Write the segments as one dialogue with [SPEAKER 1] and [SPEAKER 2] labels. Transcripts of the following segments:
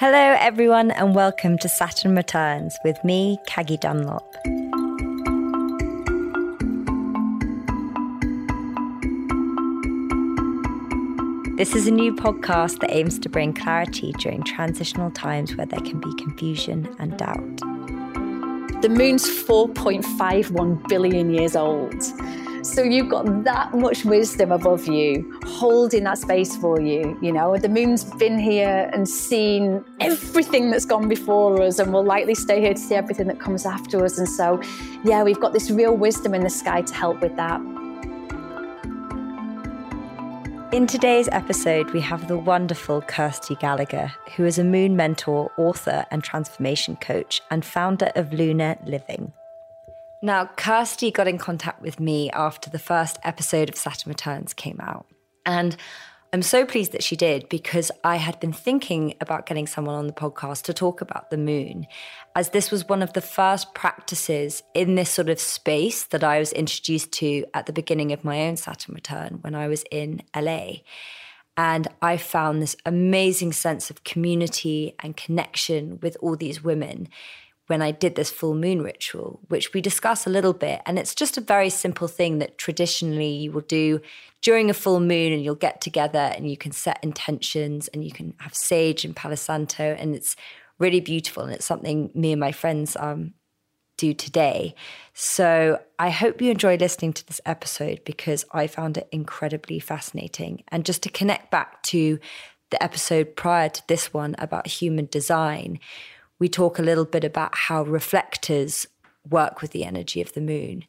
[SPEAKER 1] Hello, everyone, and welcome to Saturn Returns with me, Caggie Dunlop. This is a new podcast that aims to bring clarity during transitional times where there can be confusion and doubt.
[SPEAKER 2] The moon's 4.51 billion years old. So you've got that much wisdom above you, holding that space for you. You know, the moon's been here and seen everything that's gone before us, and will likely stay here to see everything that comes after us. And so, yeah, we've got this real wisdom in the sky to help with that.
[SPEAKER 1] In today's episode, we have the wonderful Kirsty Gallagher, who is a moon mentor, author, and transformation coach, and founder of Lunar Living. Now, Kirsty got in contact with me after the first episode of Saturn Returns came out. And I'm so pleased that she did because I had been thinking about getting someone on the podcast to talk about the moon, as this was one of the first practices in this sort of space that I was introduced to at the beginning of my own Saturn return when I was in LA. And I found this amazing sense of community and connection with all these women when I did this full moon ritual, which we discuss a little bit. And it's just a very simple thing that traditionally you will do during a full moon and you'll get together and you can set intentions and you can have sage and Palo Santo. And it's really beautiful. And it's something me and my friends um, do today. So I hope you enjoy listening to this episode because I found it incredibly fascinating. And just to connect back to the episode prior to this one about human design, we talk a little bit about how reflectors work with the energy of the moon.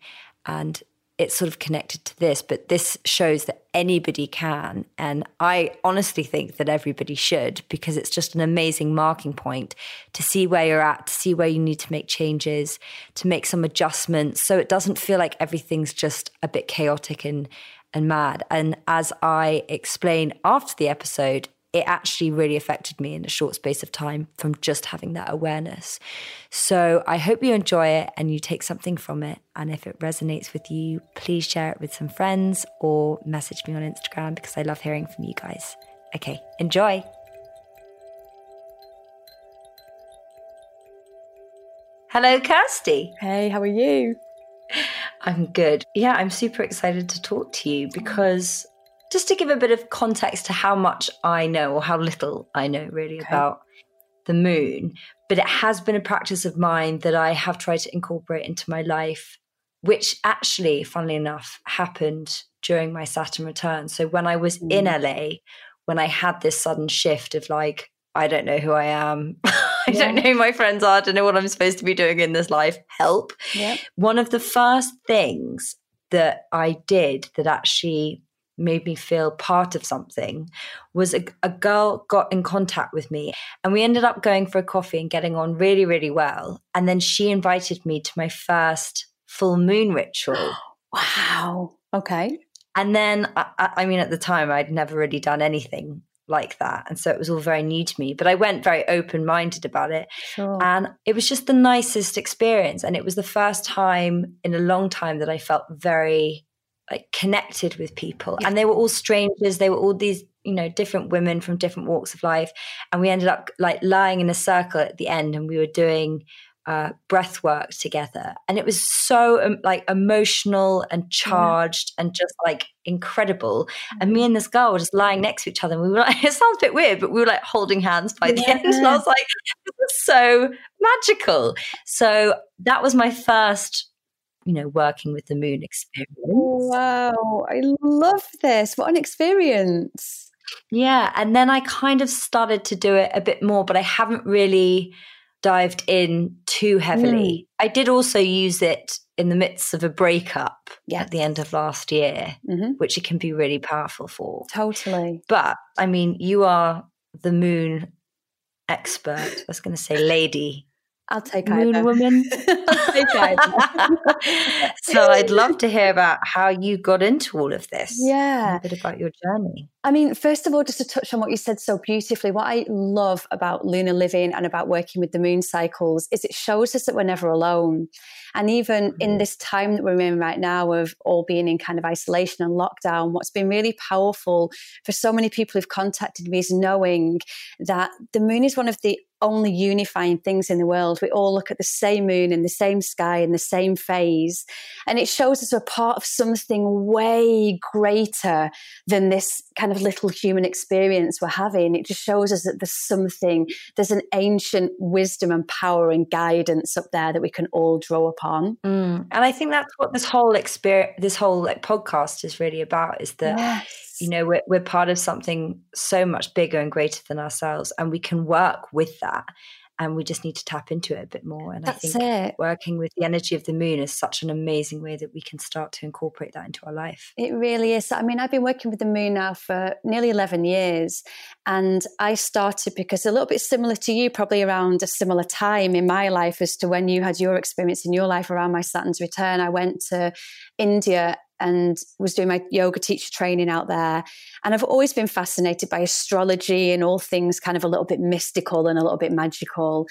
[SPEAKER 1] And it's sort of connected to this, but this shows that anybody can. And I honestly think that everybody should because it's just an amazing marking point to see where you're at, to see where you need to make changes, to make some adjustments so it doesn't feel like everything's just a bit chaotic and, and mad. And as I explain after the episode, it actually really affected me in a short space of time from just having that awareness. So I hope you enjoy it and you take something from it. And if it resonates with you, please share it with some friends or message me on Instagram because I love hearing from you guys. Okay, enjoy. Hello, Kirsty.
[SPEAKER 2] Hey, how are you?
[SPEAKER 1] I'm good. Yeah, I'm super excited to talk to you because just to give a bit of context to how much I know or how little I know really okay. about the moon, but it has been a practice of mine that I have tried to incorporate into my life, which actually, funnily enough, happened during my Saturn return. So when I was mm. in LA, when I had this sudden shift of like, I don't know who I am. I yeah. don't know who my friends are. I don't know what I'm supposed to be doing in this life. Help. Yep. One of the first things that I did that actually made me feel part of something was a, a, girl got in contact with me and we ended up going for a coffee and getting on really really well. And then she invited me to my first full moon ritual.
[SPEAKER 2] Wow. Okay.
[SPEAKER 1] And then I, I mean at the time i'd never really done anything like that and so it was all very new to me but i went very open minded about it. Sure. and it was just the nicest experience and it was the first time in a long time that i felt very like connected with people. Yeah. and they were all strangers. They were all these you know different women from different walks of life. And we ended up like lying in a circle at the end and we were doing uh, breath work together. And it was so um, like emotional and charged yeah. and just like incredible. And me mm-hmm. and this girl were just lying next to each other and we were like it sounds a bit weird but we were like holding hands by the end. And i was like this was so magical. So that was my first you know, working with the moon experience.
[SPEAKER 2] Wow, I love this. What an experience.
[SPEAKER 1] Yeah. And then I kind of started to do it a bit more, but I haven't really dived in too heavily. Mm. I did also use it in the midst of a breakup yes. at the end of last year, mm-hmm. which it can be really powerful for.
[SPEAKER 2] Totally.
[SPEAKER 1] But I mean, you are the moon expert. I was going to say lady
[SPEAKER 2] I'll take
[SPEAKER 1] Moon
[SPEAKER 2] either.
[SPEAKER 1] Woman. take either. so I'd love to hear about how you got into all of this.
[SPEAKER 2] Yeah.
[SPEAKER 1] A bit about your journey.
[SPEAKER 2] I mean, first of all, just to touch on what you said so beautifully, what I love about lunar living and about working with the moon cycles is it shows us that we're never alone. And even mm-hmm. in this time that we're in right now of all being in kind of isolation and lockdown, what's been really powerful for so many people who've contacted me is knowing that the moon is one of the only unifying things in the world. We all look at the same moon in the same sky in the same phase. And it shows us we're part of something way greater than this kind of little human experience we're having. It just shows us that there's something, there's an ancient wisdom and power and guidance up there that we can all draw upon.
[SPEAKER 1] Mm. And I think that's what this whole experience, this whole like podcast is really about is that. Yes you know we're, we're part of something so much bigger and greater than ourselves and we can work with that and we just need to tap into it a bit more. And
[SPEAKER 2] That's
[SPEAKER 1] i think
[SPEAKER 2] it.
[SPEAKER 1] working with the energy of the moon is such an amazing way that we can start to incorporate that into our life.
[SPEAKER 2] It really is. I mean i've been working with the moon now for nearly 11 years and i started because a little bit similar to you probably around a similar time in my life as to when you had your experience in your life around my saturn's return. I went to india and was doing my yoga teacher training out there. And I've always been fascinated by astrology and all things kind of a little bit mystical and a little bit magical.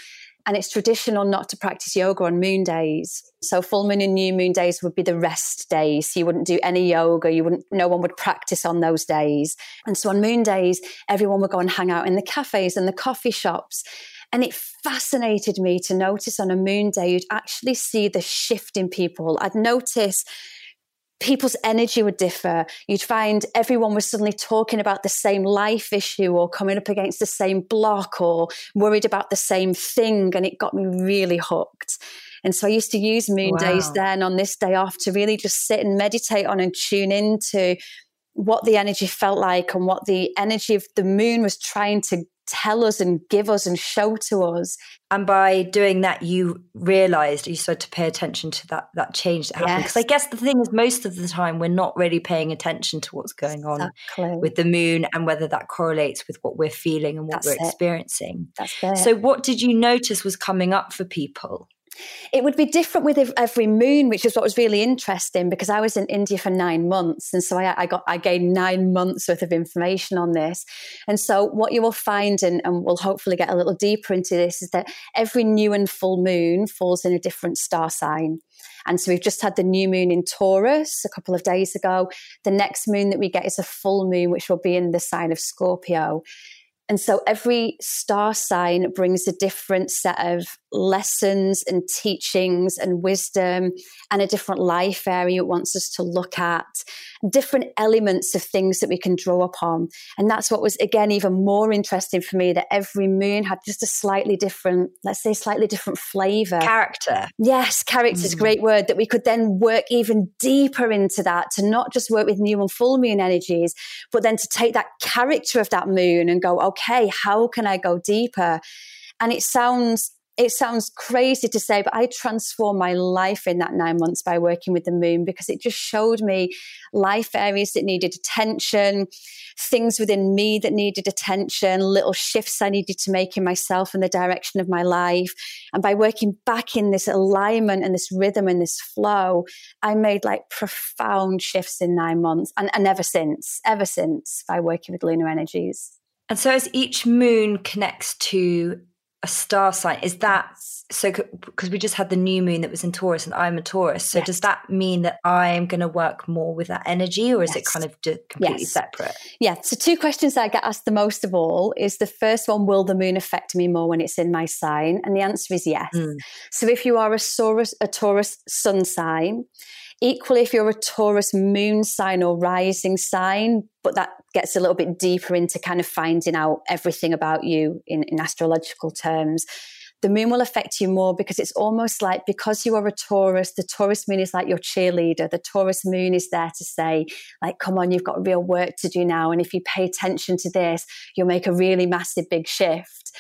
[SPEAKER 2] And it's traditional not to practice yoga on moon days. So full moon and new moon days would be the rest days. You wouldn't do any yoga. You wouldn't, no one would practice on those days. And so on moon days, everyone would go and hang out in the cafes and the coffee shops. And it fascinated me to notice on a moon day, you'd actually see the shift in people. I'd notice people's energy would differ. You'd find everyone was suddenly talking about the same life issue or coming up against the same block or worried about the same thing. And it got me really hooked. And so I used to use moon wow. days then on this day off to really just sit and meditate on and tune into what the energy felt like and what the energy of the moon was trying to tell us and give us and show to us.
[SPEAKER 1] And by doing that, you realized you started to pay attention to that that change that happened. Because yes. I guess the thing is, most of the time, we're not really paying attention to what's going on exactly. with the moon and whether that correlates with what we're feeling and what That's we're it. experiencing.
[SPEAKER 2] That's it.
[SPEAKER 1] So, what did you notice was coming up for people?
[SPEAKER 2] It would be different with every moon, which is what was really interesting because I was in India for nine months, and so I, I got I gained nine months worth of information on this. And so what you will find, and, and we'll hopefully get a little deeper into this, is that every new and full moon falls in a different star sign. And so we've just had the new moon in Taurus a couple of days ago. The next moon that we get is a full moon, which will be in the sign of Scorpio. And so every star sign brings a different set of lessons and teachings and wisdom and a different life area it wants us to look at, different elements of things that we can draw upon. And that's what was, again, even more interesting for me that every moon had just a slightly different, let's say, slightly different flavor.
[SPEAKER 1] Character.
[SPEAKER 2] Yes, character is mm. a great word that we could then work even deeper into that to not just work with new and full moon energies, but then to take that character of that moon and go, okay, okay, how can I go deeper? And it sounds it sounds crazy to say, but I transformed my life in that nine months by working with the moon because it just showed me life areas that needed attention, things within me that needed attention, little shifts I needed to make in myself and the direction of my life. And by working back in this alignment and this rhythm and this flow, I made like profound shifts in nine months and, and ever since, ever since by working with lunar energies.
[SPEAKER 1] And so, as each moon connects to a star sign, is that so? Because we just had the new moon that was in Taurus, and I'm a Taurus. So, yes. does that mean that I am going to work more with that energy, or is yes. it kind of completely yes. separate?
[SPEAKER 2] Yeah. So, two questions that I get asked the most of all is the first one: Will the moon affect me more when it's in my sign? And the answer is yes. Mm. So, if you are a Taurus, a Taurus sun sign, Equally, if you're a Taurus moon sign or rising sign, but that gets a little bit deeper into kind of finding out everything about you in, in astrological terms the moon will affect you more because it's almost like because you are a Taurus, the Taurus moon is like your cheerleader. The Taurus moon is there to say, like, come on, you've got real work to do now. And if you pay attention to this, you'll make a really massive big shift.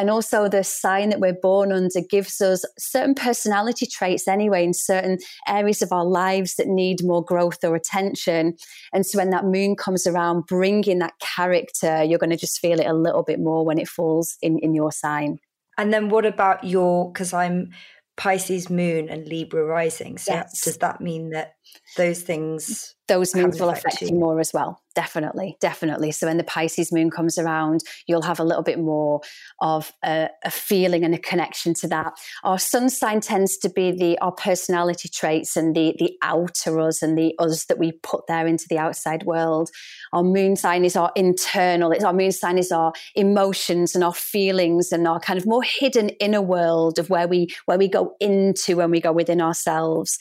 [SPEAKER 2] And also, the sign that we're born under gives us certain personality traits anyway in certain areas of our lives that need more growth or attention. And so, when that moon comes around, bringing that character, you're going to just feel it a little bit more when it falls in, in your sign.
[SPEAKER 1] And then, what about your, because I'm Pisces moon and Libra rising. So, yes. does that mean that those things
[SPEAKER 2] those moons will affect you. you more as well. Definitely definitely. So when the pisces moon comes around you'll have a little bit more of a, a, feeling and a connection to that. Our sun sign tends to be the our personality traits and the the outer us and the us that we put there into the outside world. Our moon sign is our internal it's our moon sign is our emotions and our feelings and our kind of more hidden inner world of where we where we go into when we go within ourselves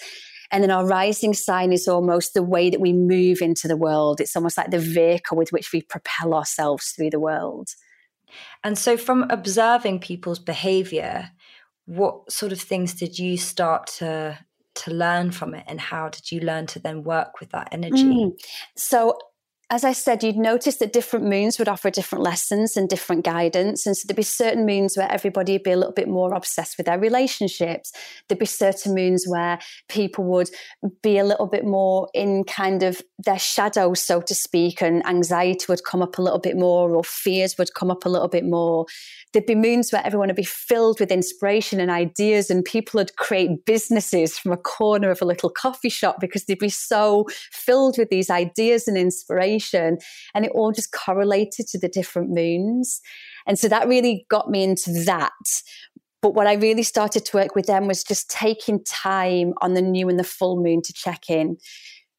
[SPEAKER 2] and then our rising sign is almost the way that we move into the world. It's almost like the vehicle with which we propel ourselves through the world.
[SPEAKER 1] And so, from observing people's behavior, what sort of things did you start to to learn from it and how did you learn to then work with that energy mm.
[SPEAKER 2] so as I said, you'd notice that different moons would offer different lessons and different guidance. And so there'd be certain moons where everybody would be a little bit more obsessed with their relationships. There'd be certain moons where people would be a little bit more in kind of their shadow, so to speak, and anxiety would come up a little bit more, or fears would come up a little bit more. There'd be moons where everyone would be filled with inspiration and ideas, and people would create businesses from a corner of a little coffee shop because they'd be so filled with these ideas and inspiration and it all just correlated to the different moons. And so that really got me into that. But what I really started to work with them was just taking time on the new and the full moon to check in.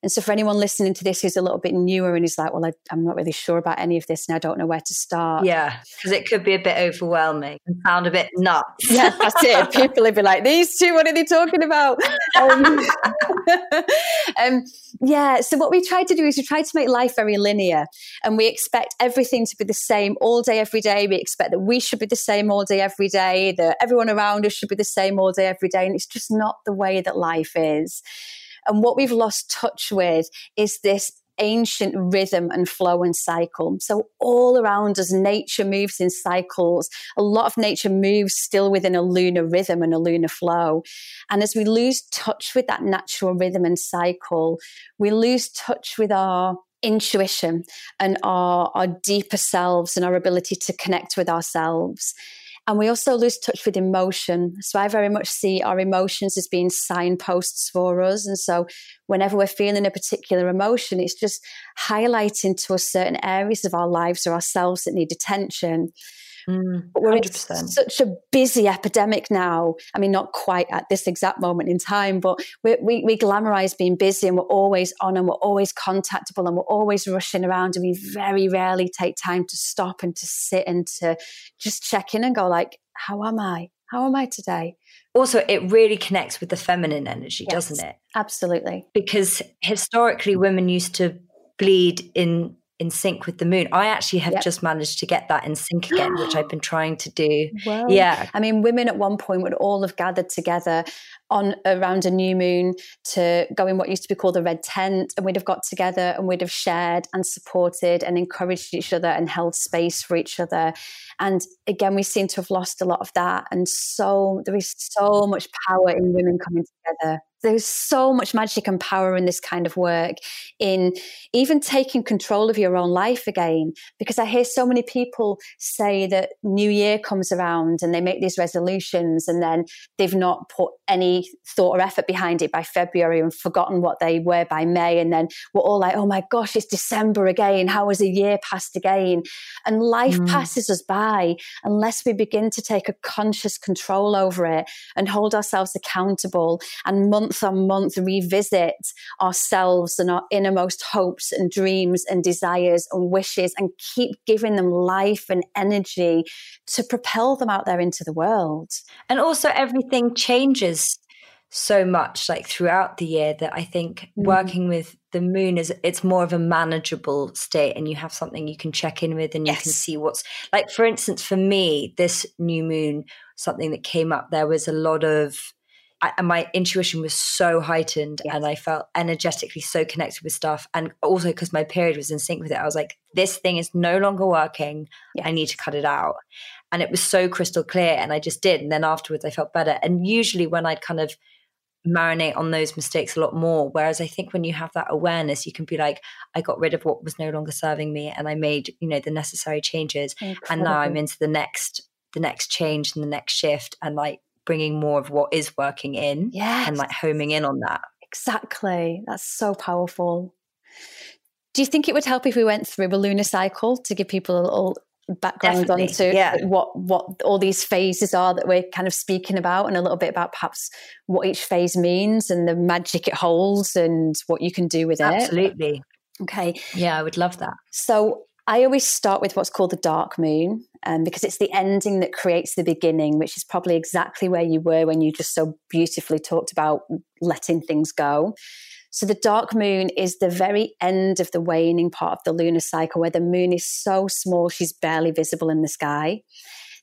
[SPEAKER 2] And so, for anyone listening to this who's a little bit newer and is like, well, I, am not really sure about any of this and I don't know where to start.
[SPEAKER 1] Yeah, because it could be a bit overwhelming and sound a bit nuts.
[SPEAKER 2] Yeah, that's it. People would be like, these two, what are they talking about? Um, um, yeah, so what we try to do is we try to make life very linear and we expect everything to be the same all day, every day. We expect that we should be the same all day, every day, that everyone around us should be the same all day, every day. And it's just not the way that life is. And what we've lost touch with is this ancient rhythm and flow and cycle. So all around us, nature moves in cycles. A lot of nature moves still within a lunar rhythm and a lunar flow. And as we lose touch with that natural rhythm and cycle, we lose touch with our intuition and our, our deeper selves and our ability to connect with ourselves. And we also lose touch with emotion. So I very much see our emotions as being signposts for us. And so whenever we're feeling a particular emotion, it's just highlighting to us certain areas of our lives or ourselves that need attention.
[SPEAKER 1] Mm, but we're in
[SPEAKER 2] such a busy epidemic now. I mean, not quite at this exact moment in time, but we, we, we glamorize being busy and we're always on and we're always contactable and we're always rushing around and we very rarely take time to stop and to sit and to just check in and go like, how am I? How am I today?
[SPEAKER 1] Also, it really connects with the feminine energy, yes, doesn't it?
[SPEAKER 2] Absolutely.
[SPEAKER 1] Because historically, women used to bleed in in sync with the moon. I actually have yep. just managed to get that in sync again, which I've been trying to do. Well, yeah.
[SPEAKER 2] I mean, women at one point would all have gathered together on around a new moon to go in what used to be called the red tent and we'd have got together and we'd have shared and supported and encouraged each other and held space for each other and again we seem to have lost a lot of that and so there is so much power in women coming together there's so much magic and power in this kind of work in even taking control of your own life again because i hear so many people say that new year comes around and they make these resolutions and then they've not put any thought or effort behind it by february and forgotten what they were by may and then we're all like oh my gosh it's december again how has a year passed again and life mm. passes us by unless we begin to take a conscious control over it and hold ourselves accountable and month month on month revisit ourselves and our innermost hopes and dreams and desires and wishes and keep giving them life and energy to propel them out there into the world.
[SPEAKER 1] And also, everything changes so much like throughout the year that I think mm. working with the moon is it's more of a manageable state and you have something you can check in with and you can see what's like for instance for me this new moon something that came up there was a lot of I, my intuition was so heightened yes. and I felt energetically so connected with stuff. And also because my period was in sync with it, I was like, this thing is no longer working. Yes. I need to cut it out. And it was so crystal clear. And I just did. And then afterwards, I felt better. And usually, when I'd kind of marinate on those mistakes a lot more. Whereas I think when you have that awareness, you can be like, I got rid of what was no longer serving me and I made, you know, the necessary changes. Incredible. And now I'm into the next, the next change and the next shift. And like bringing more of what is working in
[SPEAKER 2] yes.
[SPEAKER 1] and like homing in on that.
[SPEAKER 2] Exactly. That's so powerful. Do you think it would help if we went through a lunar cycle to give people a little background
[SPEAKER 1] Definitely,
[SPEAKER 2] onto
[SPEAKER 1] yeah.
[SPEAKER 2] what what all these phases are that we're kind of speaking about and a little bit about perhaps what each phase means and the magic it holds and what you can do with it
[SPEAKER 1] Absolutely.
[SPEAKER 2] okay
[SPEAKER 1] Yeah, I would love that.
[SPEAKER 2] so I always start with what's called the dark moon um, because it's the ending that creates the beginning, which is probably exactly where you were when you just so beautifully talked about letting things go. So the dark moon is the very end of the waning part of the lunar cycle where the moon is so small she's barely visible in the sky.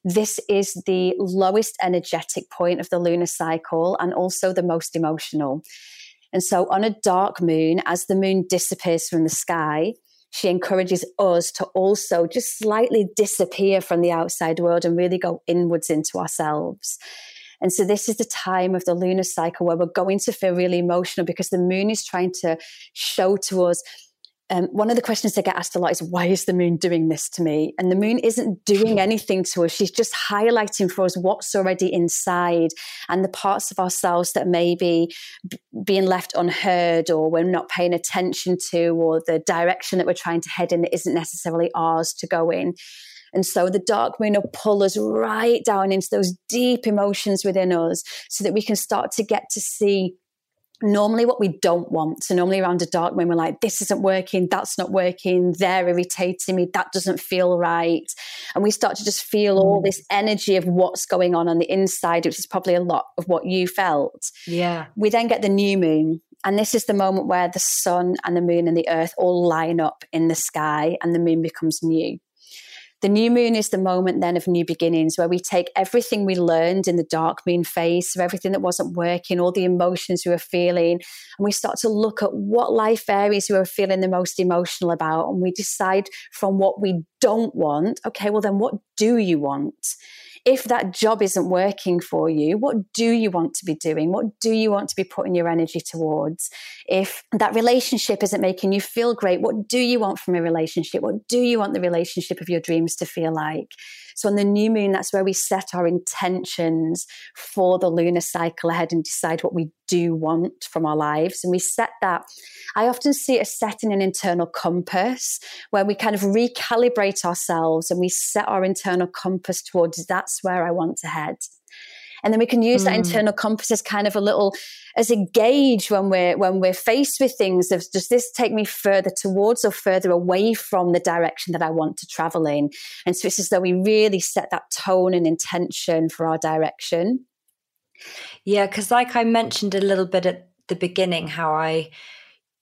[SPEAKER 2] This is the lowest energetic point of the lunar cycle and also the most emotional. And so on a dark moon, as the moon disappears from the sky, she encourages us to also just slightly disappear from the outside world and really go inwards into ourselves. And so this is the time of the lunar cycle where we're going to feel really emotional because the moon is trying to show to us. Um, one of the questions I get asked a lot is, why is the moon doing this to me? And the moon isn't doing anything to us. She's just highlighting for us what's already inside and the parts of ourselves that may be b- being left unheard or we're not paying attention to, or the direction that we're trying to head in that isn't necessarily ours to go in. And so the dark moon will pull us right down into those deep emotions within us so that we can start to get to see normally what we don't want. So normally around a dark moon, we're like, this isn't working, that's not working, they're irritating me, that doesn't feel right. And we start to just feel all mm. this energy of what's going on on the inside, which is probably a lot of what you felt.
[SPEAKER 1] Yeah.
[SPEAKER 2] We then get the new moon. And this is the moment where the sun and the moon and the earth all line up in the sky and the moon becomes new. The new moon is the moment then of new beginnings where we take everything we learned in the dark moon phase, so everything that wasn't working, all the emotions we were feeling, and we start to look at what life areas we were feeling the most emotional about. And we decide from what we don't want, okay, well, then what do you want? If that job isn't working for you, what do you want to be doing? What do you want to be putting your energy towards? If that relationship isn't making you feel great, what do you want from a relationship? What do you want the relationship of your dreams to feel like? So on the new moon, that's where we set our intentions for the lunar cycle ahead and decide what we do want from our lives. And we set that. I often see it as setting an internal compass where we kind of recalibrate ourselves and we set our internal compass towards that's where I want to head. And then we can use mm. that internal compass as kind of a little as a gauge when we're when we're faced with things of does this take me further towards or further away from the direction that I want to travel in? And so it's as though we really set that tone and intention for our direction.
[SPEAKER 1] Yeah, because like I mentioned a little bit at the beginning, how I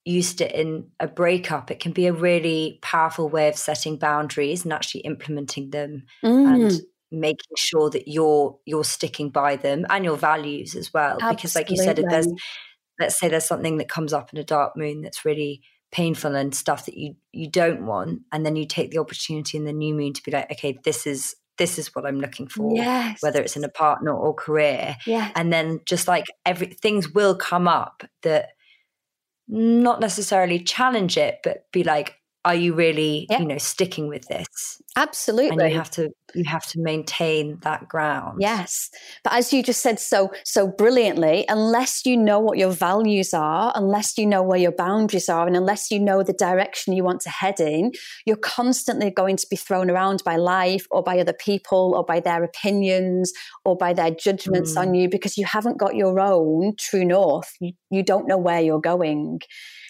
[SPEAKER 1] used it in a breakup, it can be a really powerful way of setting boundaries and actually implementing them mm. and making sure that you're you're sticking by them and your values as well Absolutely. because like you said if there's let's say there's something that comes up in a dark moon that's really painful and stuff that you you don't want and then you take the opportunity in the new moon to be like okay this is this is what I'm looking for,
[SPEAKER 2] yes.
[SPEAKER 1] whether it's in a partner or career.
[SPEAKER 2] Yeah.
[SPEAKER 1] And then just like every things will come up that not necessarily challenge it, but be like, are you really, you know, sticking with this?
[SPEAKER 2] Absolutely.
[SPEAKER 1] And you have to you have to maintain that ground.
[SPEAKER 2] Yes. But as you just said so so brilliantly, unless you know what your values are, unless you know where your boundaries are, and unless you know the direction you want to head in, you're constantly going to be thrown around by life or by other people or by their opinions or by their judgments mm. on you because you haven't got your own true north. You, you don't know where you're going.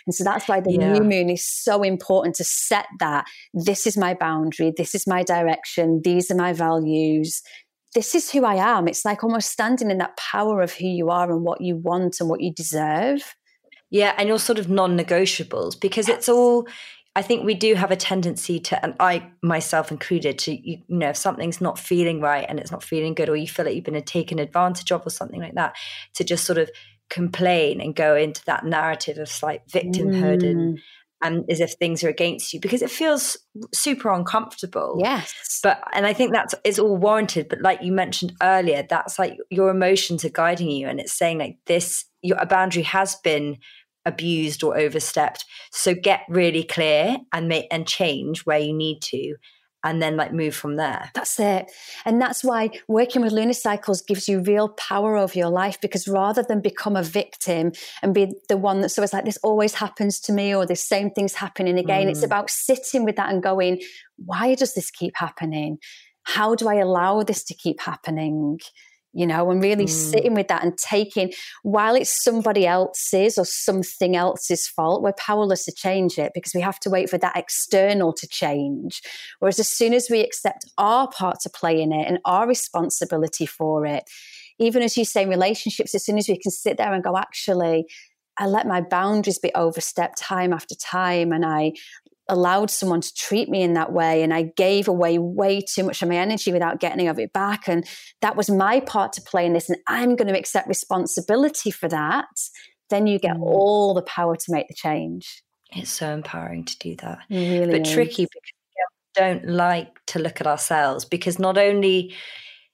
[SPEAKER 2] And so that's why the yeah. new moon is so important to set that this is my boundary, this is my direction, these are my values. This is who I am. It's like almost standing in that power of who you are and what you want and what you deserve.
[SPEAKER 1] Yeah, and your sort of non negotiables because yes. it's all, I think we do have a tendency to, and I myself included, to, you know, if something's not feeling right and it's not feeling good or you feel like you've been taken advantage of or something like that, to just sort of complain and go into that narrative of like victimhood mm. and and as if things are against you because it feels super uncomfortable.
[SPEAKER 2] Yes.
[SPEAKER 1] But and I think that's is all warranted. But like you mentioned earlier, that's like your emotions are guiding you and it's saying like this your a boundary has been abused or overstepped. So get really clear and make and change where you need to and then like move from there.
[SPEAKER 2] That's it. And that's why working with lunar cycles gives you real power over your life because rather than become a victim and be the one that's always like, this always happens to me or the same thing's happening again, mm. it's about sitting with that and going, why does this keep happening? How do I allow this to keep happening? You know, and really mm. sitting with that and taking, while it's somebody else's or something else's fault, we're powerless to change it because we have to wait for that external to change. Whereas as soon as we accept our part to play in it and our responsibility for it, even as you say, relationships, as soon as we can sit there and go, actually, I let my boundaries be overstepped time after time and I allowed someone to treat me in that way and I gave away way too much of my energy without getting of it back. And that was my part to play in this. And I'm going to accept responsibility for that. Then you get mm. all the power to make the change.
[SPEAKER 1] It's so empowering to do that.
[SPEAKER 2] Really
[SPEAKER 1] but
[SPEAKER 2] is.
[SPEAKER 1] tricky because we don't like to look at ourselves because not only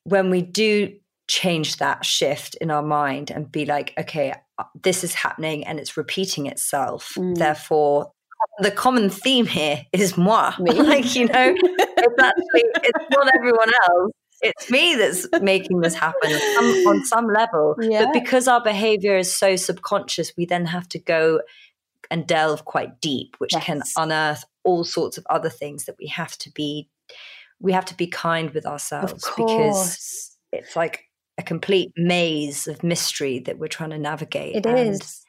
[SPEAKER 1] when we do change that shift in our mind and be like, okay, uh, this is happening and it's repeating itself. Mm. Therefore, the common theme here is moi. Me. like, you know, it's actually it's not everyone else. It's me that's making this happen some, on some level. Yeah. But because our behavior is so subconscious, we then have to go and delve quite deep, which yes. can unearth all sorts of other things that we have to be we have to be kind with ourselves because it's like a complete maze of mystery that we're trying to navigate.
[SPEAKER 2] It is.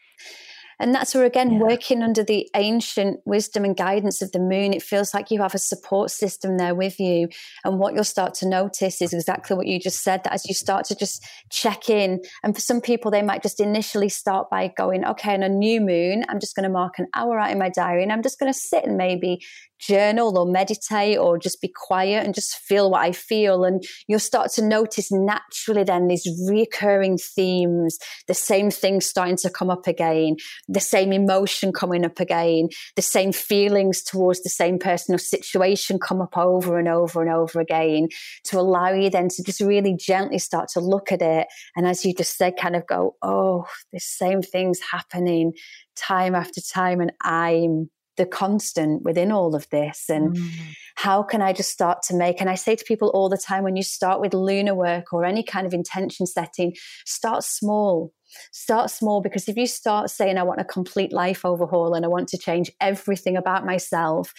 [SPEAKER 2] And that's where, again, yeah. working under the ancient wisdom and guidance of the moon, it feels like you have a support system there with you. And what you'll start to notice is exactly what you just said that as you start to just check in, and for some people, they might just initially start by going, okay, on a new moon, I'm just going to mark an hour out in my diary and I'm just going to sit and maybe journal or meditate or just be quiet and just feel what I feel. And you'll start to notice naturally then these recurring themes, the same things starting to come up again, the same emotion coming up again, the same feelings towards the same person or situation come up over and over and over again to allow you then to just really gently start to look at it. And as you just said, kind of go, oh, the same thing's happening time after time. And I'm the constant within all of this and mm. how can i just start to make and i say to people all the time when you start with lunar work or any kind of intention setting start small start small because if you start saying i want a complete life overhaul and i want to change everything about myself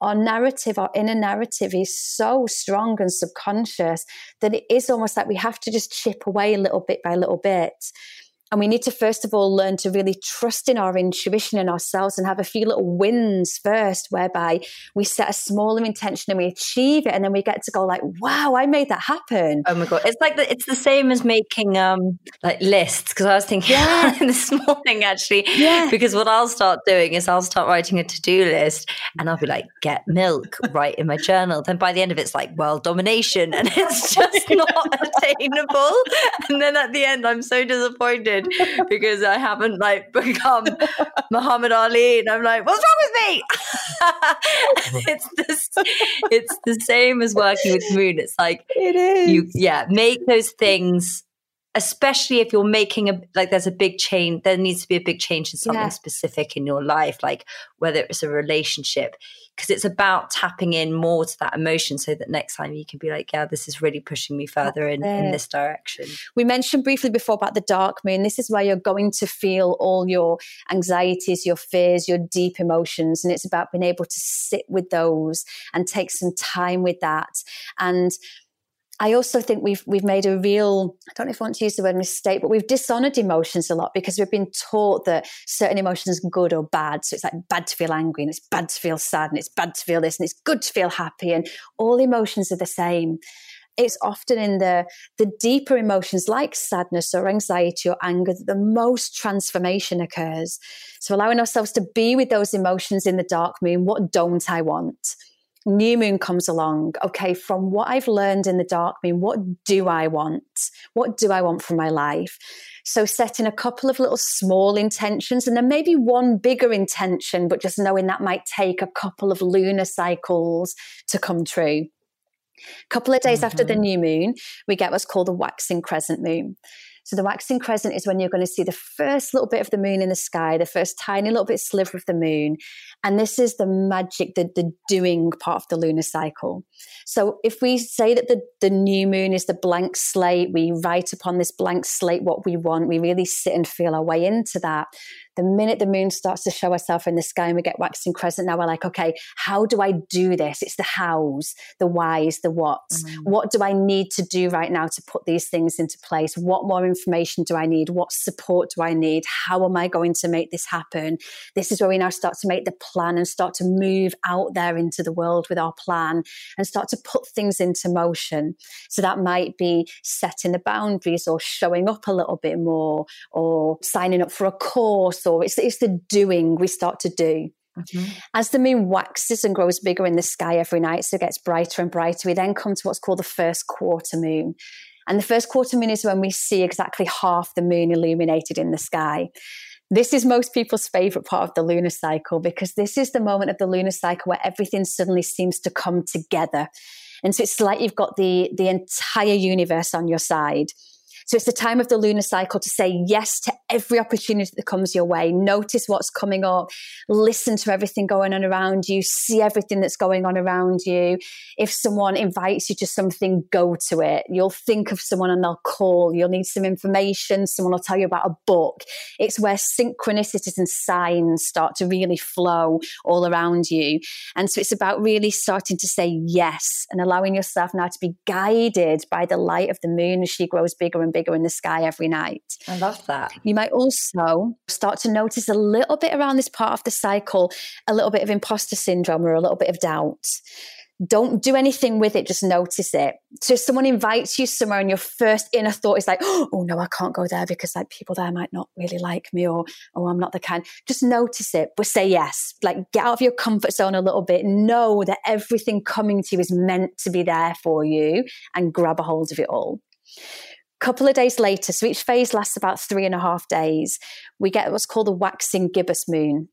[SPEAKER 2] our narrative our inner narrative is so strong and subconscious that it is almost like we have to just chip away a little bit by little bit and we need to first of all learn to really trust in our intuition and ourselves and have a few little wins first, whereby we set a smaller intention and we achieve it. And then we get to go like, wow, I made that happen.
[SPEAKER 1] Oh my God. It's like, the, it's the same as making um like lists. Cause I was thinking yeah. this morning actually, yeah. because what I'll start doing is I'll start writing a to-do list and I'll be like, get milk, write in my journal. Then by the end of it, it's like world domination and it's just not attainable. And then at the end, I'm so disappointed because I haven't like become Muhammad Ali, and I'm like, what's wrong with me? it's this, it's the same as working with Moon. It's like
[SPEAKER 2] it is.
[SPEAKER 1] You yeah, make those things especially if you're making a like there's a big change there needs to be a big change in something yeah. specific in your life like whether it's a relationship because it's about tapping in more to that emotion so that next time you can be like yeah this is really pushing me further in, in this direction.
[SPEAKER 2] We mentioned briefly before about the dark moon. This is where you're going to feel all your anxieties your fears your deep emotions and it's about being able to sit with those and take some time with that. And I also think we've we've made a real I don't know if I want to use the word mistake, but we've dishonored emotions a lot because we've been taught that certain emotions are good or bad. So it's like bad to feel angry and it's bad to feel sad and it's bad to feel this and it's good to feel happy and all emotions are the same. It's often in the the deeper emotions like sadness or anxiety or anger that the most transformation occurs. So allowing ourselves to be with those emotions in the dark moon, what don't I want? New moon comes along okay from what i've learned in the dark moon what do i want what do i want from my life so setting a couple of little small intentions and then maybe one bigger intention but just knowing that might take a couple of lunar cycles to come true a couple of days mm-hmm. after the mm-hmm. new moon we get what's called the waxing crescent moon So the waxing crescent is when you're going to see the first little bit of the moon in the sky, the first tiny little bit sliver of the moon. And this is the magic, the, the doing part of the lunar cycle. So if we say that the, the new moon is the blank slate, we write upon this blank slate what we want, we really sit and feel our way into that the minute the moon starts to show herself in the sky and we get waxing crescent, now we're like, okay, how do I do this? It's the hows, the whys, the whats. Mm. What do I need to do right now to put these things into place? What more information do I need? What support do I need? How am I going to make this happen? This is where we now start to make the plan and start to move out there into the world with our plan and start to put things into motion. So that might be setting the boundaries or showing up a little bit more or signing up for a course or it's, it's the doing we start to do. Mm-hmm. As the moon waxes and grows bigger in the sky every night, so it gets brighter and brighter, we then come to what's called the first quarter moon. And the first quarter moon is when we see exactly half the moon illuminated in the sky. This is most people's favorite part of the lunar cycle because this is the moment of the lunar cycle where everything suddenly seems to come together. And so it's like you've got the, the entire universe on your side. So it's the time of the lunar cycle to say yes to every opportunity that comes your way. Notice what's coming up, listen to everything going on around you, see everything that's going on around you. If someone invites you to something, go to it. You'll think of someone and they'll call. You'll need some information. Someone will tell you about a book. It's where synchronicities and signs start to really flow all around you. And so it's about really starting to say yes and allowing yourself now to be guided by the light of the moon as she grows bigger and bigger bigger in the sky every night.
[SPEAKER 1] I love that.
[SPEAKER 2] You might also start to notice a little bit around this part of the cycle, a little bit of imposter syndrome or a little bit of doubt. Don't do anything with it just notice it. So if someone invites you somewhere and your first inner thought is like oh no i can't go there because like people there might not really like me or oh i'm not the kind just notice it but say yes. Like get out of your comfort zone a little bit. Know that everything coming to you is meant to be there for you and grab a hold of it all couple of days later, so each phase lasts about three and a half days, we get what's called the waxing gibbous moon.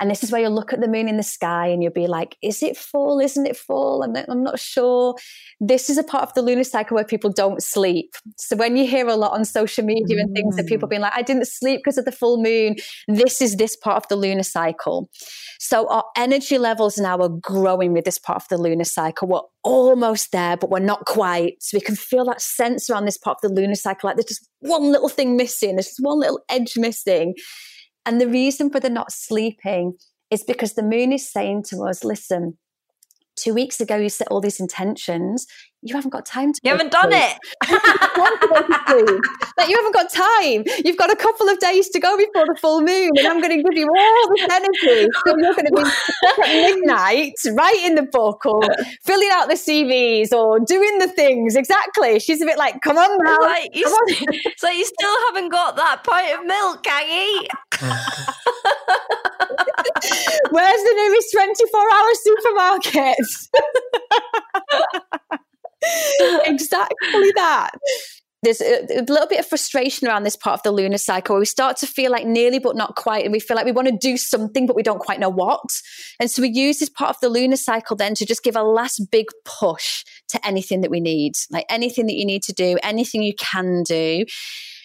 [SPEAKER 2] And this is where you'll look at the moon in the sky and you'll be like, is it full? Isn't it full? I'm, I'm not sure. This is a part of the lunar cycle where people don't sleep. So when you hear a lot on social media and things that people mm. being like, I didn't sleep because of the full moon, this is this part of the lunar cycle. So our energy levels now are growing with this part of the lunar cycle. We're almost there, but we're not quite. So we can feel that sense around this part of the lunar cycle, like there's just one little thing missing, there's just one little edge missing. And the reason for the not sleeping is because the moon is saying to us, listen, two weeks ago you set all these intentions. You haven't got time to
[SPEAKER 1] you haven't done it.
[SPEAKER 2] Like you haven't got time. You've got a couple of days to go before the full moon and i'm going to give you all this energy. So you're going to be at midnight writing the book or filling out the cvs or doing the things. Exactly. She's a bit like come on now.
[SPEAKER 1] like you, st- on. so you still haven't got that pint of milk Caggie
[SPEAKER 2] where's the nearest 24 hour supermarket? Exactly that. There's a, a, little bit of frustration around this part of the lunar cycle where we start to feel like nearly but not quite and we feel like we want to do something but we don't quite know what. And so we use this part of the lunar cycle then to just give a last big push to anything that we need like anything that you need to do anything you can do.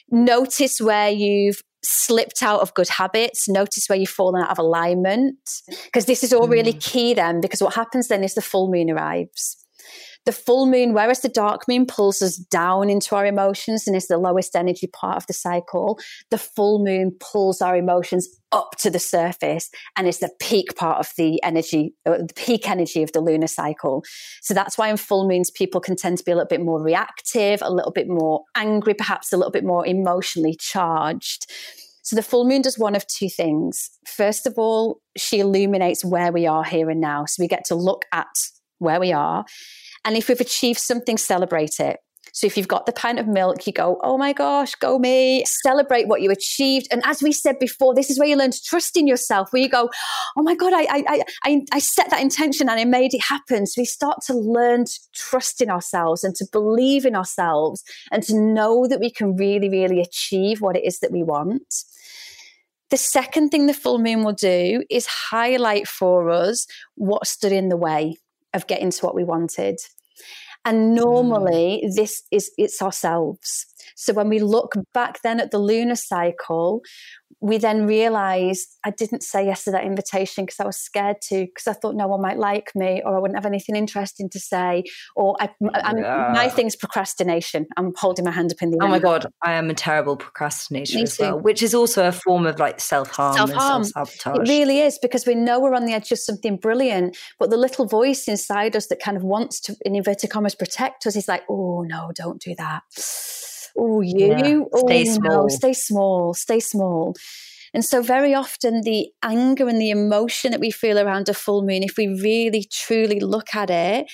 [SPEAKER 2] Notice where you've slipped out of good habits notice where you've fallen out of alignment because this is all really mm. key then because what happens then is the full moon arrives the full moon, whereas the dark moon pulls us down into our emotions and is the lowest energy part of the cycle, the full moon pulls our emotions up to the surface and is the peak part of the energy, uh, the peak energy of the lunar cycle. So that's why in full moons, people can tend to be a little bit more reactive, a little bit more angry, perhaps a little bit more emotionally charged. So the full moon does one of two things. First of all, she illuminates where we are here and now. So we get to look at where we are. And if we've achieved something, celebrate it. So if you've got the pint of milk, you go, oh my gosh, go me. Celebrate what you achieved. And as we said before, this is where you learn to trust in yourself, where you go, oh my God, I, I, I, I set that intention and I made it happen. So we start to learn to trust in ourselves and to believe in ourselves and to know that we can really, really achieve what it is that we want. The second thing the full moon will do is highlight for us what stood in the way of getting to what we wanted. And normally, mm. this is it's ourselves. So when we look back then at the lunar cycle, we then realized I didn't say yes to that invitation because I was scared to, because I thought no one might like me or I wouldn't have anything interesting to say. Or I, yeah. my thing's procrastination. I'm holding my hand up in the
[SPEAKER 1] air. Oh my God, I am a terrible procrastinator as well, which is also a form of like self harm self harm. It
[SPEAKER 2] really is because we know we're on the edge of something brilliant, but the little voice inside us that kind of wants to, in inverted commas, protect us is like, oh no, don't do that oh, you, yeah. oh, stay small, no, stay small, stay small. And so, very often, the anger and the emotion that we feel around a full moon, if we really truly look at it,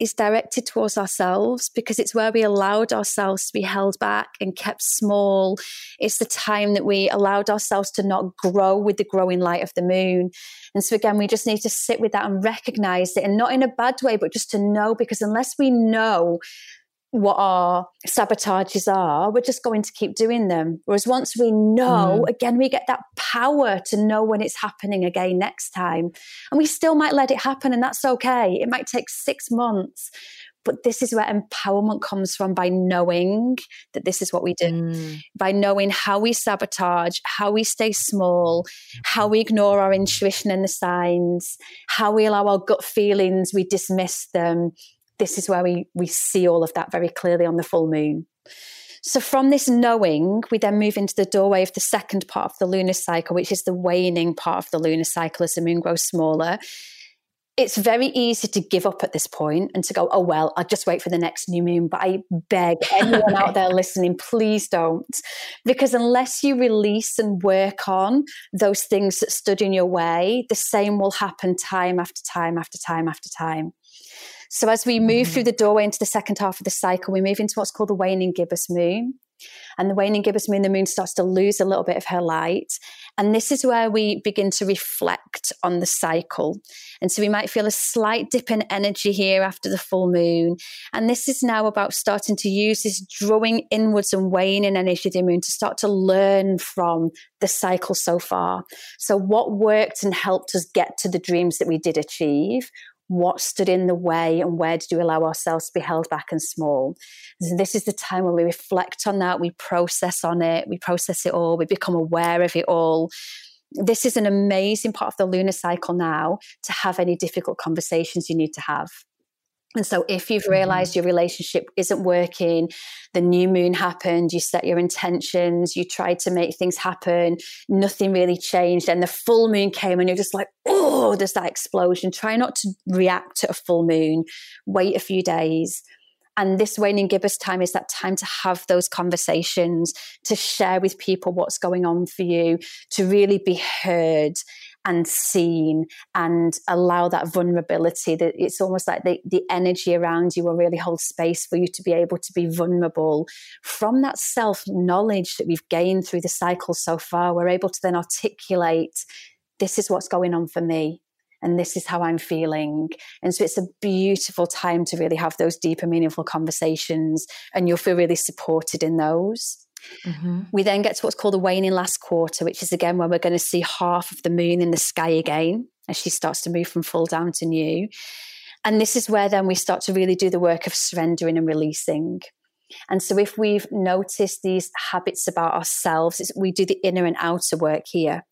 [SPEAKER 2] is directed towards ourselves because it's where we allowed ourselves to be held back and kept small. It's the time that we allowed ourselves to not grow with the growing light of the moon. And so, again, we just need to sit with that and recognize it and not in a bad way, but just to know because unless we know what our sabotages are, we're just going to keep doing them. Whereas once we know, mm. again, we get that power to know when it's happening again next time. And we still might let it happen, and that's okay. It might take six months. But this is where empowerment comes from by knowing that this is what we do, mm. by knowing how we sabotage, how we stay small, how we ignore our intuition and the signs, how we allow our gut feelings, we dismiss them, this is where we, we see all of that very clearly on the full moon. So, from this knowing, we then move into the doorway of the second part of the lunar cycle, which is the waning part of the lunar cycle as the moon grows smaller. It's very easy to give up at this point and to go, oh, well, I'll just wait for the next new moon. But I beg anyone out there listening, please don't. Because unless you release and work on those things that stood in your way, the same will happen time after time after time after time. So as we move through mm-hmm. the doorway into the second half of the cycle, we move into what's called the waning gibbous moon. And the waning gibbous moon, the moon starts to lose a little bit of her light. And this is where we begin to reflect on the cycle. And so we might feel a slight dip in energy here after the full moon. And this is now about starting to use this drawing inwards and waning energy of the moon to start to learn from the cycle so far. So, what worked and helped us get to the dreams that we did achieve? What stood in the way and where did we allow ourselves to be held back and small. This is the time where we reflect on that, we process on it, we process it all, we become aware of it all. This is an amazing part of the lunar cycle now to have any difficult conversations you need to have. And so, if you've mm-hmm. realized your relationship isn't working, the new moon happened, you set your intentions, you tried to make things happen, nothing really changed, and the full moon came, and you're just like, oh, there's that explosion. Try not to react to a full moon, wait a few days. And this waning gibbous time is that time to have those conversations, to share with people what's going on for you, to really be heard and seen and allow that vulnerability that it's almost like the, the energy around you will really hold space for you to be able to be vulnerable from that self knowledge that we've gained through the cycle so far we're able to then articulate this is what's going on for me and this is how I'm feeling. And so it's a beautiful time to really have those deeper, meaningful conversations, and you'll feel really supported in those. Mm-hmm. We then get to what's called the waning last quarter, which is again when we're going to see half of the moon in the sky again as she starts to move from full down to new. And this is where then we start to really do the work of surrendering and releasing. And so, if we've noticed these habits about ourselves, we do the inner and outer work here.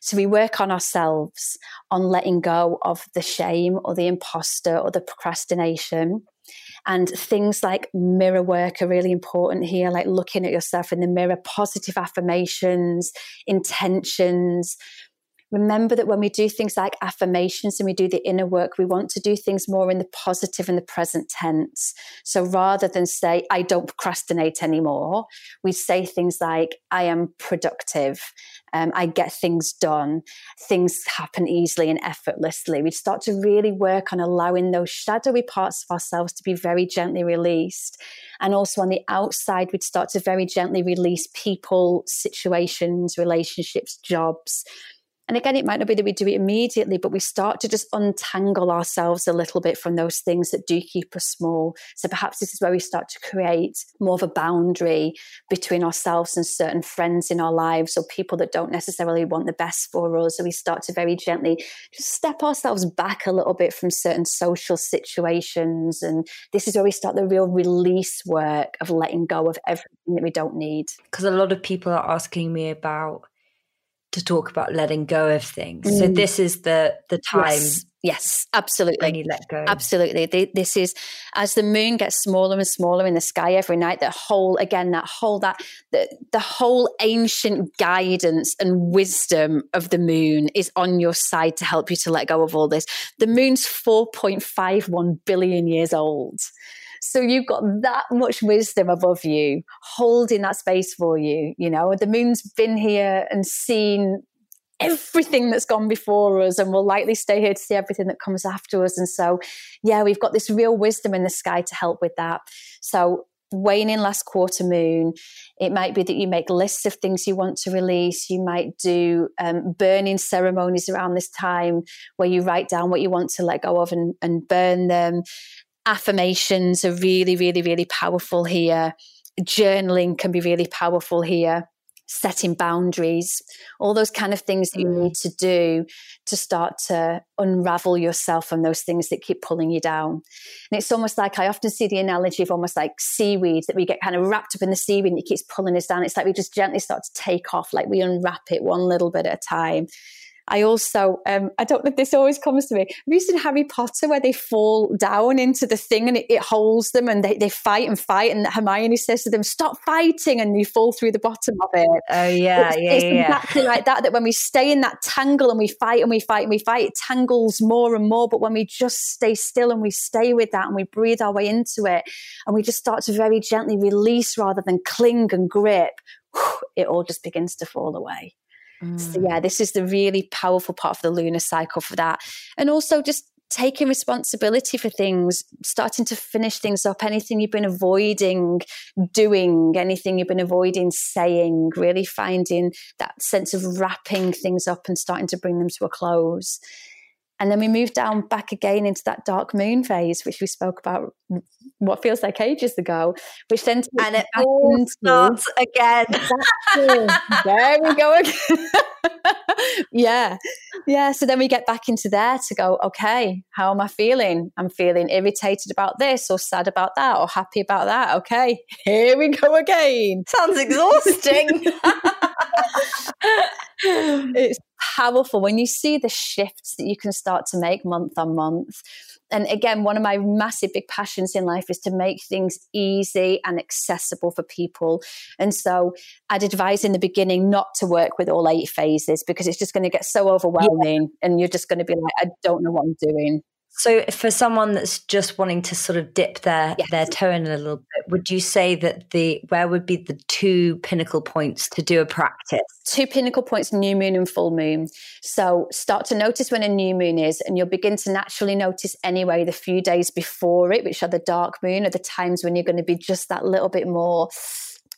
[SPEAKER 2] So, we work on ourselves, on letting go of the shame or the imposter or the procrastination. And things like mirror work are really important here, like looking at yourself in the mirror, positive affirmations, intentions, remember that when we do things like affirmations and we do the inner work, we want to do things more in the positive and the present tense. So rather than say, I don't procrastinate anymore, we say things like, I am productive, um, I get things done, things happen easily and effortlessly. We start to really work on allowing those shadowy parts of ourselves to be very gently released. And also on the outside, we'd start to very gently release people, situations, relationships, jobs And again, it might not be that we do it immediately, but we start to just untangle ourselves a little bit from those things that do keep us small. So perhaps this is where we start to create more of a boundary between ourselves and certain friends in our lives or people that don't necessarily want the best for us. So we start to very gently just step ourselves back a little bit from certain social situations. And this is where we start the real release work of letting go of everything that we don't need.
[SPEAKER 1] Because a lot of people are asking me about to talk about letting go of things. Mm. So this is the the time.
[SPEAKER 2] Yes. Yes, absolutely.
[SPEAKER 1] When you let go.
[SPEAKER 2] Absolutely. This is as the moon gets smaller and smaller in the sky every night, that whole again, that whole that the, the whole ancient guidance and wisdom of the moon is on your side to help you to let go of all this. The moon's 4.51 billion years old. So you've got that much wisdom above you, holding that space for you. You know, the moon's been here and seen everything that's gone before us and will likely stay here to see everything that comes after us. And so, yeah, we've got this real wisdom in the sky to help with that. So, waning last quarter moon, it might be that you make lists of things you want to release. You might do um, burning ceremonies around this time where you write down what you want to let go of and, and burn them affirmations are really, really, really powerful here. Journaling can be really powerful here. Setting boundaries, all those kind of things that you mm. need to do to start to unravel yourself from those things that keep pulling you down. And it's almost like I often see the analogy of almost like seaweed that we get kind of wrapped up in the seaweed and it keeps pulling us down. It's like we just gently start to take off, like we unwrap it one little bit at a time. I also, um, I don't know if this always comes to me. Have you seen Harry Potter where they fall down into the thing and it, it holds them and they, they fight and fight and Hermione says to them, stop fighting and you fall through the bottom of it.
[SPEAKER 1] Oh yeah,
[SPEAKER 2] it's,
[SPEAKER 1] yeah,
[SPEAKER 2] it's
[SPEAKER 1] yeah.
[SPEAKER 2] exactly like that, that when we stay in that tangle and we fight and we fight and we fight, it tangles more and more. But when we just stay still and we stay with that and we breathe our way into it and we just start to very gently release rather than cling and grip, it all just begins to fall away. So, mm. yeah, this is the really powerful part of the lunar cycle for that. And also just taking responsibility for things, starting to finish things up, anything you've been avoiding doing, anything you've been avoiding saying, really finding that sense of wrapping things up and starting to bring them to a close. And then we move down back again into that dark moon phase, which we spoke about what feels like ages ago, which then
[SPEAKER 1] and it all into, starts again.
[SPEAKER 2] there we go again. yeah. Yeah. So then we get back into there to go, okay, how am I feeling? I'm feeling irritated about this or sad about that or happy about that. Okay, here we go again.
[SPEAKER 1] Sounds exhausting.
[SPEAKER 2] it's powerful when you see the shifts that you can start to make month on month. And again, one of my massive big passions in life is to make things easy and accessible for people. And so I'd advise in the beginning not to work with all eight phases because it's just going to get so overwhelming yeah. and you're just going to be like, I don't know what I'm doing.
[SPEAKER 1] So, for someone that's just wanting to sort of dip their yes. their toe in a little bit, would you say that the where would be the two pinnacle points to do a practice?
[SPEAKER 2] Two pinnacle points: new moon and full moon. So, start to notice when a new moon is, and you'll begin to naturally notice anyway the few days before it, which are the dark moon, are the times when you're going to be just that little bit more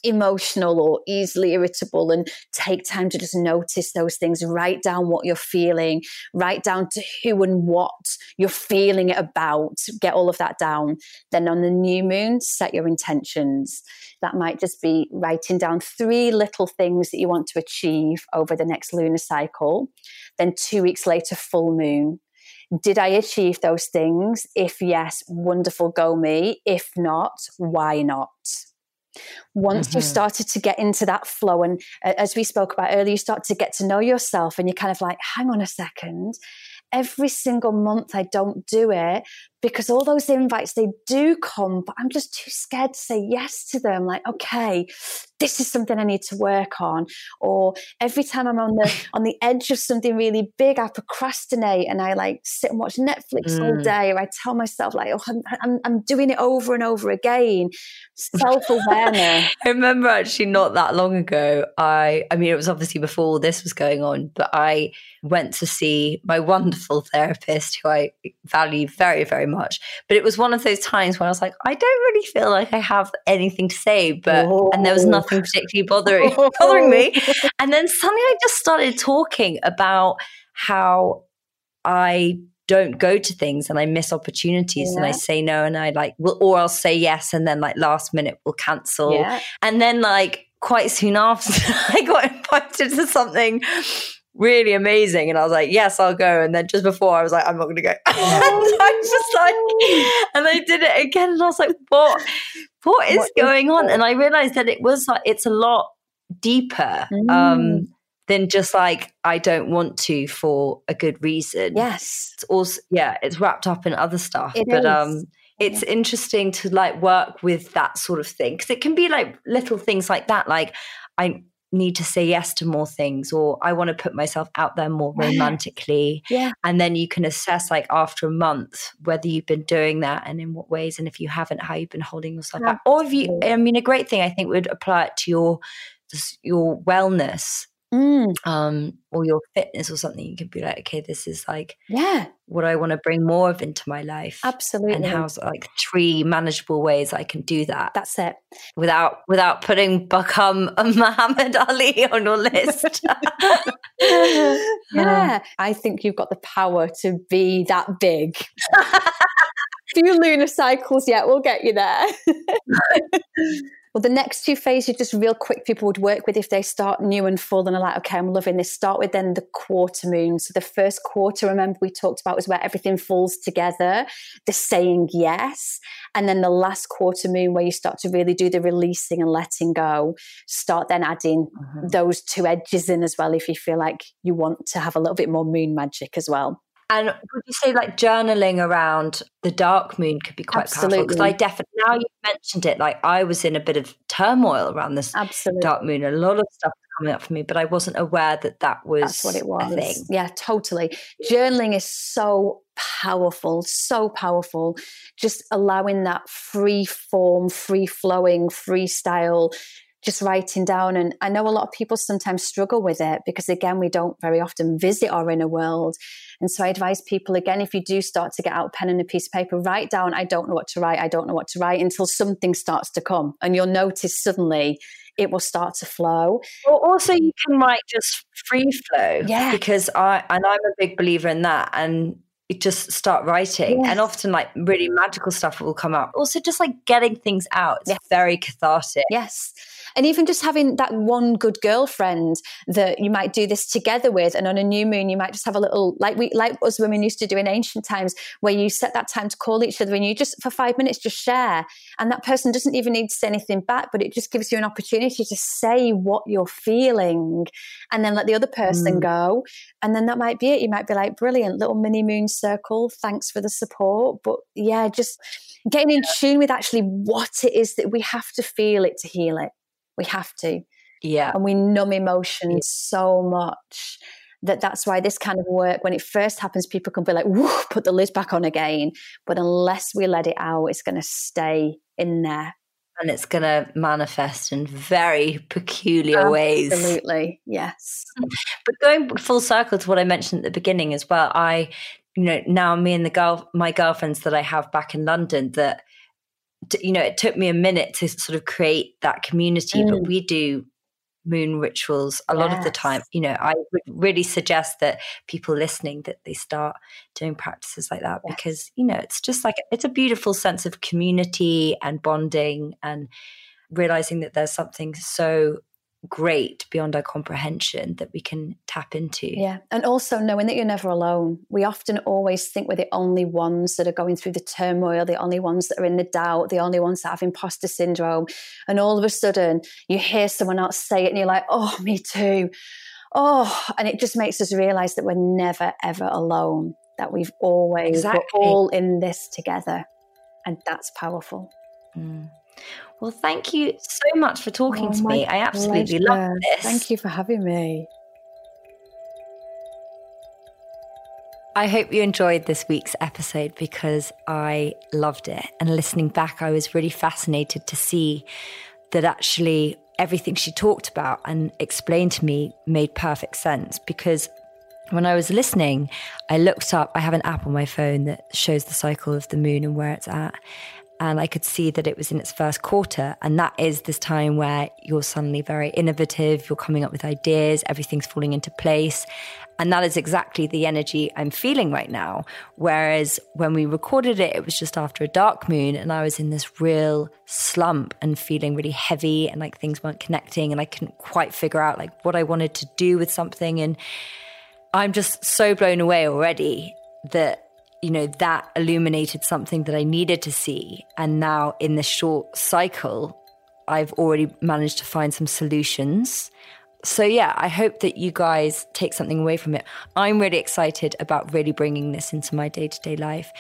[SPEAKER 2] emotional or easily irritable and take time to just notice those things. Write down what you're feeling, write down to who and what you're feeling it about. Get all of that down. Then on the new moon, set your intentions. That might just be writing down three little things that you want to achieve over the next lunar cycle. Then two weeks later, full moon did I achieve those things? If yes, wonderful, go me. If not, why not? Once mm-hmm. you've started to get into that flow, and uh, as we spoke about earlier, you start to get to know yourself and you're kind of like, hang on a second, every single month I don't do it because all those invites they do come but i'm just too scared to say yes to them like okay this is something i need to work on or every time i'm on the on the edge of something really big i procrastinate and i like sit and watch netflix mm. all day or i tell myself like oh I'm, I'm, I'm doing it over and over again self-awareness
[SPEAKER 1] i remember actually not that long ago i i mean it was obviously before this was going on but i went to see my wonderful therapist who i value very very much. But it was one of those times when I was like, I don't really feel like I have anything to say, but oh. and there was oh. nothing particularly bothering bothering me. And then suddenly I just started talking about how I don't go to things and I miss opportunities yeah. and I say no and I like will or I'll say yes and then like last minute will cancel. Yeah. And then like quite soon after I got invited to something really amazing and I was like, yes, I'll go. And then just before I was like, I'm not gonna go. and I was just like and I did it again and I was like, what what is what going is on? And I realized that it was like it's a lot deeper. Um, mm. Um than just like I don't want to for a good reason.
[SPEAKER 2] Yes.
[SPEAKER 1] It's also yeah, it's wrapped up in other stuff. It but is. um it's yeah. interesting to like work with that sort of thing because it can be like little things like that like I need to say yes to more things or I want to put myself out there more romantically.
[SPEAKER 2] Yeah.
[SPEAKER 1] And then you can assess like after a month whether you've been doing that and in what ways and if you haven't how you've been holding yourself back. Or if you I mean a great thing I think would apply it to your your wellness mm. um, or your fitness or something, you can be like, okay, this is like,
[SPEAKER 2] yeah,
[SPEAKER 1] what I want to bring more of into my life.
[SPEAKER 2] Absolutely.
[SPEAKER 1] And how's like three manageable ways I can do that.
[SPEAKER 2] That's it.
[SPEAKER 1] Without without putting become a Muhammad Ali on your list.
[SPEAKER 2] yeah. I think you've got the power to be that big. few lunar cycles yet, we'll get you there. Well, the next two phases, you just real quick, people would work with if they start new and full and are like, okay, I'm loving this. Start with then the quarter moon. So the first quarter, remember we talked about was where everything falls together, the saying yes. And then the last quarter moon where you start to really do the releasing and letting go. Start then adding mm-hmm. those two edges in as well if you feel like you want to have a little bit more moon magic as well.
[SPEAKER 1] And would you say like journaling around the dark moon could be quite Absolutely. powerful? Because I definitely now you mentioned it, like I was in a bit of turmoil around this Absolutely. dark moon. A lot of stuff coming up for me, but I wasn't aware that that was
[SPEAKER 2] That's what it was. Yeah, totally. Journaling is so powerful, so powerful. Just allowing that free form, free flowing, freestyle just writing down. And I know a lot of people sometimes struggle with it because, again, we don't very often visit our inner world. And so I advise people, again, if you do start to get out a pen and a piece of paper, write down, I don't know what to write, I don't know what to write until something starts to come. And you'll notice suddenly it will start to flow.
[SPEAKER 1] Or also, you can write just free flow.
[SPEAKER 2] Yeah.
[SPEAKER 1] Because I, and I'm a big believer in that. And you just start writing yes. and often like really magical stuff will come up also just like getting things out it's yes. very cathartic
[SPEAKER 2] yes and even just having that one good girlfriend that you might do this together with, and on a new moon, you might just have a little, like we, like us women used to do in ancient times, where you set that time to call each other and you just, for five minutes, just share. And that person doesn't even need to say anything back, but it just gives you an opportunity to say what you're feeling and then let the other person mm. go. And then that might be it. You might be like, brilliant, little mini moon circle. Thanks for the support. But yeah, just getting in tune with actually what it is that we have to feel it to heal it. We have to.
[SPEAKER 1] Yeah.
[SPEAKER 2] And we numb emotions yeah. so much that that's why this kind of work, when it first happens, people can be like, put the lid back on again. But unless we let it out, it's going to stay in there.
[SPEAKER 1] And it's going to manifest in very peculiar Absolutely. ways.
[SPEAKER 2] Absolutely. Yes. Mm.
[SPEAKER 1] But going full circle to what I mentioned at the beginning as well, I, you know, now me and the girl, my girlfriends that I have back in London that you know, it took me a minute to sort of create that community, mm. but we do moon rituals a lot yes. of the time. You know, I would really suggest that people listening that they start doing practices like that yes. because, you know, it's just like it's a beautiful sense of community and bonding and realizing that there's something so great beyond our comprehension that we can tap into.
[SPEAKER 2] Yeah. And also knowing that you're never alone. We often always think we're the only ones that are going through the turmoil, the only ones that are in the doubt, the only ones that have imposter syndrome. And all of a sudden you hear someone else say it and you're like, oh, me too. Oh, and it just makes us realize that we're never, ever alone, that we've always, exactly. we're all in this together. And that's powerful.
[SPEAKER 1] Mm. Well, thank you so much for talking oh, to me. I absolutely love this.
[SPEAKER 2] Thank you for having me.
[SPEAKER 1] I hope you enjoyed this week's episode because I loved it. And listening back, I was really fascinated to see that actually everything she talked about and explained to me made perfect sense because when I was listening, I looked up, I have an app on my phone that shows the cycle of the moon and where it's at. And I could see that it was in its first quarter. And that is this time where you're suddenly very innovative, you're coming up with ideas, everything's falling into place. And that is exactly the energy I'm feeling right now. Whereas when we recorded it, it was just after a dark moon, and I was in this real slump and feeling really heavy, and like things weren't connecting, and I couldn't quite figure out like what I wanted to do with something. And I'm just so blown away already that, you know, that illuminated something that I needed to see. And now in this short cycle, I've already managed to find some solutions. So, yeah, I hope that you guys take something away from it. I'm really excited about really bringing this into my day to day life.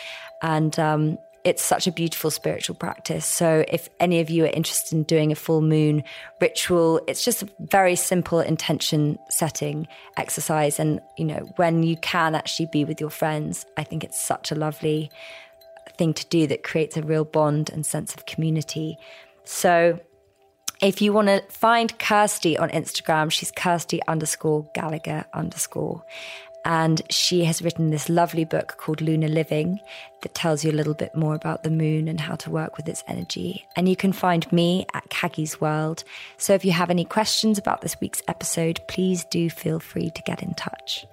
[SPEAKER 1] And um, it's such a beautiful spiritual practice. So if any of you are interested in doing a full moon ritual, it's just a very simple intention setting exercise. And, you know, when you can actually be with your friends, I think it's such a lovely thing to do that creates a real bond and sense of community. So if you want to find Kirsty on Instagram, she's Kirsty underscore Gallagher underscore. And she has written this lovely book called Lunar Living that tells you a little bit more about the moon and how to work with its energy. And you can find me at Caggie's World. So if you have any questions about this week's episode, please do feel free to get in touch.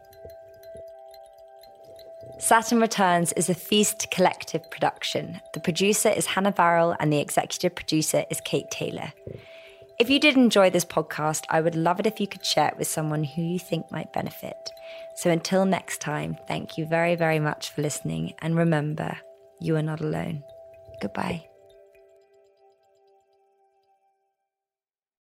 [SPEAKER 1] Saturn Returns is a Feast Collective production. The producer is Hannah Varrell and the executive producer is Kate Taylor. If you did enjoy this podcast, I would love it if you could share it with someone who you think might benefit. So until next time, thank you very, very much for listening. And remember, you are not alone. Goodbye.